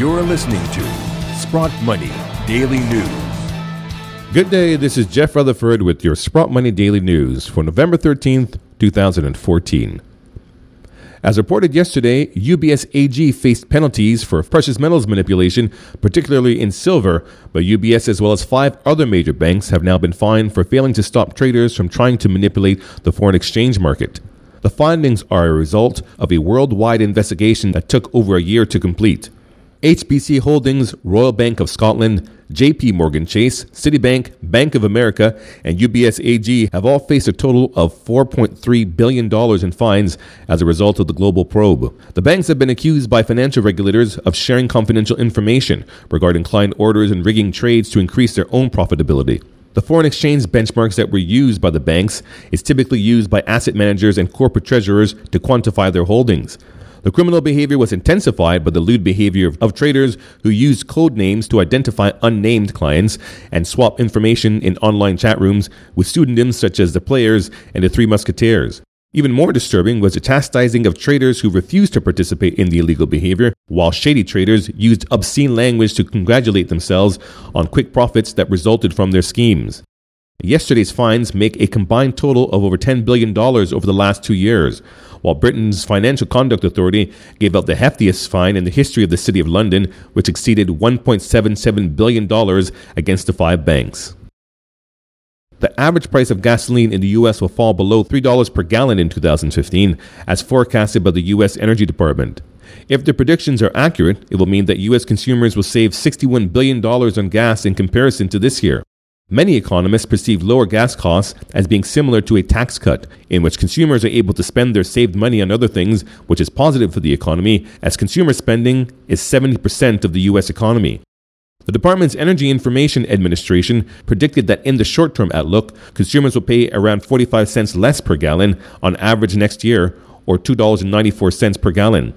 You're listening to Sprott Money Daily News. Good day, this is Jeff Rutherford with your Sprott Money Daily News for November 13th, 2014. As reported yesterday, UBS AG faced penalties for precious metals manipulation, particularly in silver, but UBS as well as five other major banks have now been fined for failing to stop traders from trying to manipulate the foreign exchange market. The findings are a result of a worldwide investigation that took over a year to complete. HSBC Holdings, Royal Bank of Scotland, JP Morgan Chase, Citibank, Bank of America, and UBS AG have all faced a total of $4.3 billion in fines as a result of the global probe. The banks have been accused by financial regulators of sharing confidential information regarding client orders and rigging trades to increase their own profitability. The foreign exchange benchmarks that were used by the banks is typically used by asset managers and corporate treasurers to quantify their holdings. The criminal behavior was intensified by the lewd behavior of traders who used code names to identify unnamed clients and swap information in online chat rooms with pseudonyms such as the Players and the Three Musketeers. Even more disturbing was the chastising of traders who refused to participate in the illegal behavior, while shady traders used obscene language to congratulate themselves on quick profits that resulted from their schemes. Yesterday's fines make a combined total of over $10 billion over the last two years, while Britain's Financial Conduct Authority gave out the heftiest fine in the history of the City of London, which exceeded $1.77 billion against the five banks. The average price of gasoline in the U.S. will fall below $3 per gallon in 2015, as forecasted by the U.S. Energy Department. If the predictions are accurate, it will mean that U.S. consumers will save $61 billion on gas in comparison to this year. Many economists perceive lower gas costs as being similar to a tax cut, in which consumers are able to spend their saved money on other things, which is positive for the economy, as consumer spending is 70% of the U.S. economy. The department's Energy Information Administration predicted that in the short term outlook, consumers will pay around 45 cents less per gallon on average next year, or $2.94 per gallon.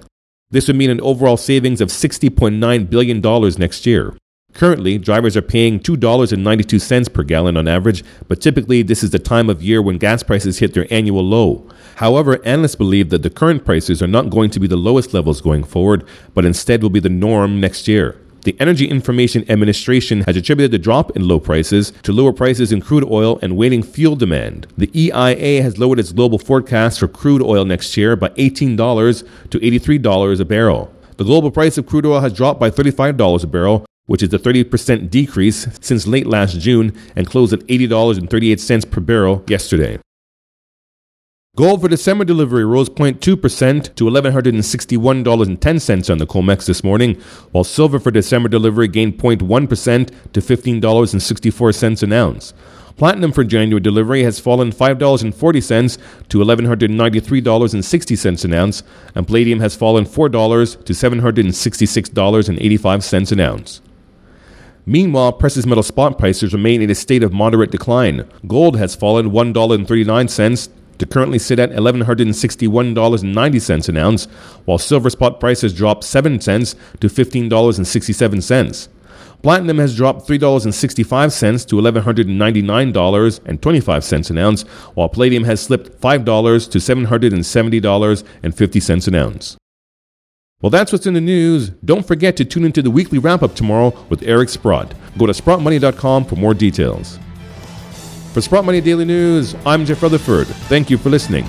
This would mean an overall savings of $60.9 billion next year. Currently, drivers are paying $2.92 per gallon on average, but typically this is the time of year when gas prices hit their annual low. However, analysts believe that the current prices are not going to be the lowest levels going forward, but instead will be the norm next year. The Energy Information Administration has attributed the drop in low prices to lower prices in crude oil and waning fuel demand. The EIA has lowered its global forecast for crude oil next year by $18 to $83 a barrel. The global price of crude oil has dropped by $35 a barrel, which is a 30% decrease since late last June and closed at $80.38 per barrel yesterday. Gold for December delivery rose 0.2% to $1,161.10 on the COMEX this morning, while silver for December delivery gained 0.1% to $15.64 an ounce. Platinum for January delivery has fallen $5.40 to $1,193.60 an ounce, and palladium has fallen $4 to $766.85 an ounce. Meanwhile, precious metal spot prices remain in a state of moderate decline. Gold has fallen $1.39 to currently sit at $1,161.90 an ounce, while silver spot prices dropped 7 cents to $15.67. Platinum has dropped $3.65 to $1,199.25 an ounce, while palladium has slipped $5 to $770.50 an ounce. Well, that's what's in the news. Don't forget to tune into the weekly wrap up tomorrow with Eric Sprott. Go to sprottmoney.com for more details. For Sprott Money Daily News, I'm Jeff Rutherford. Thank you for listening.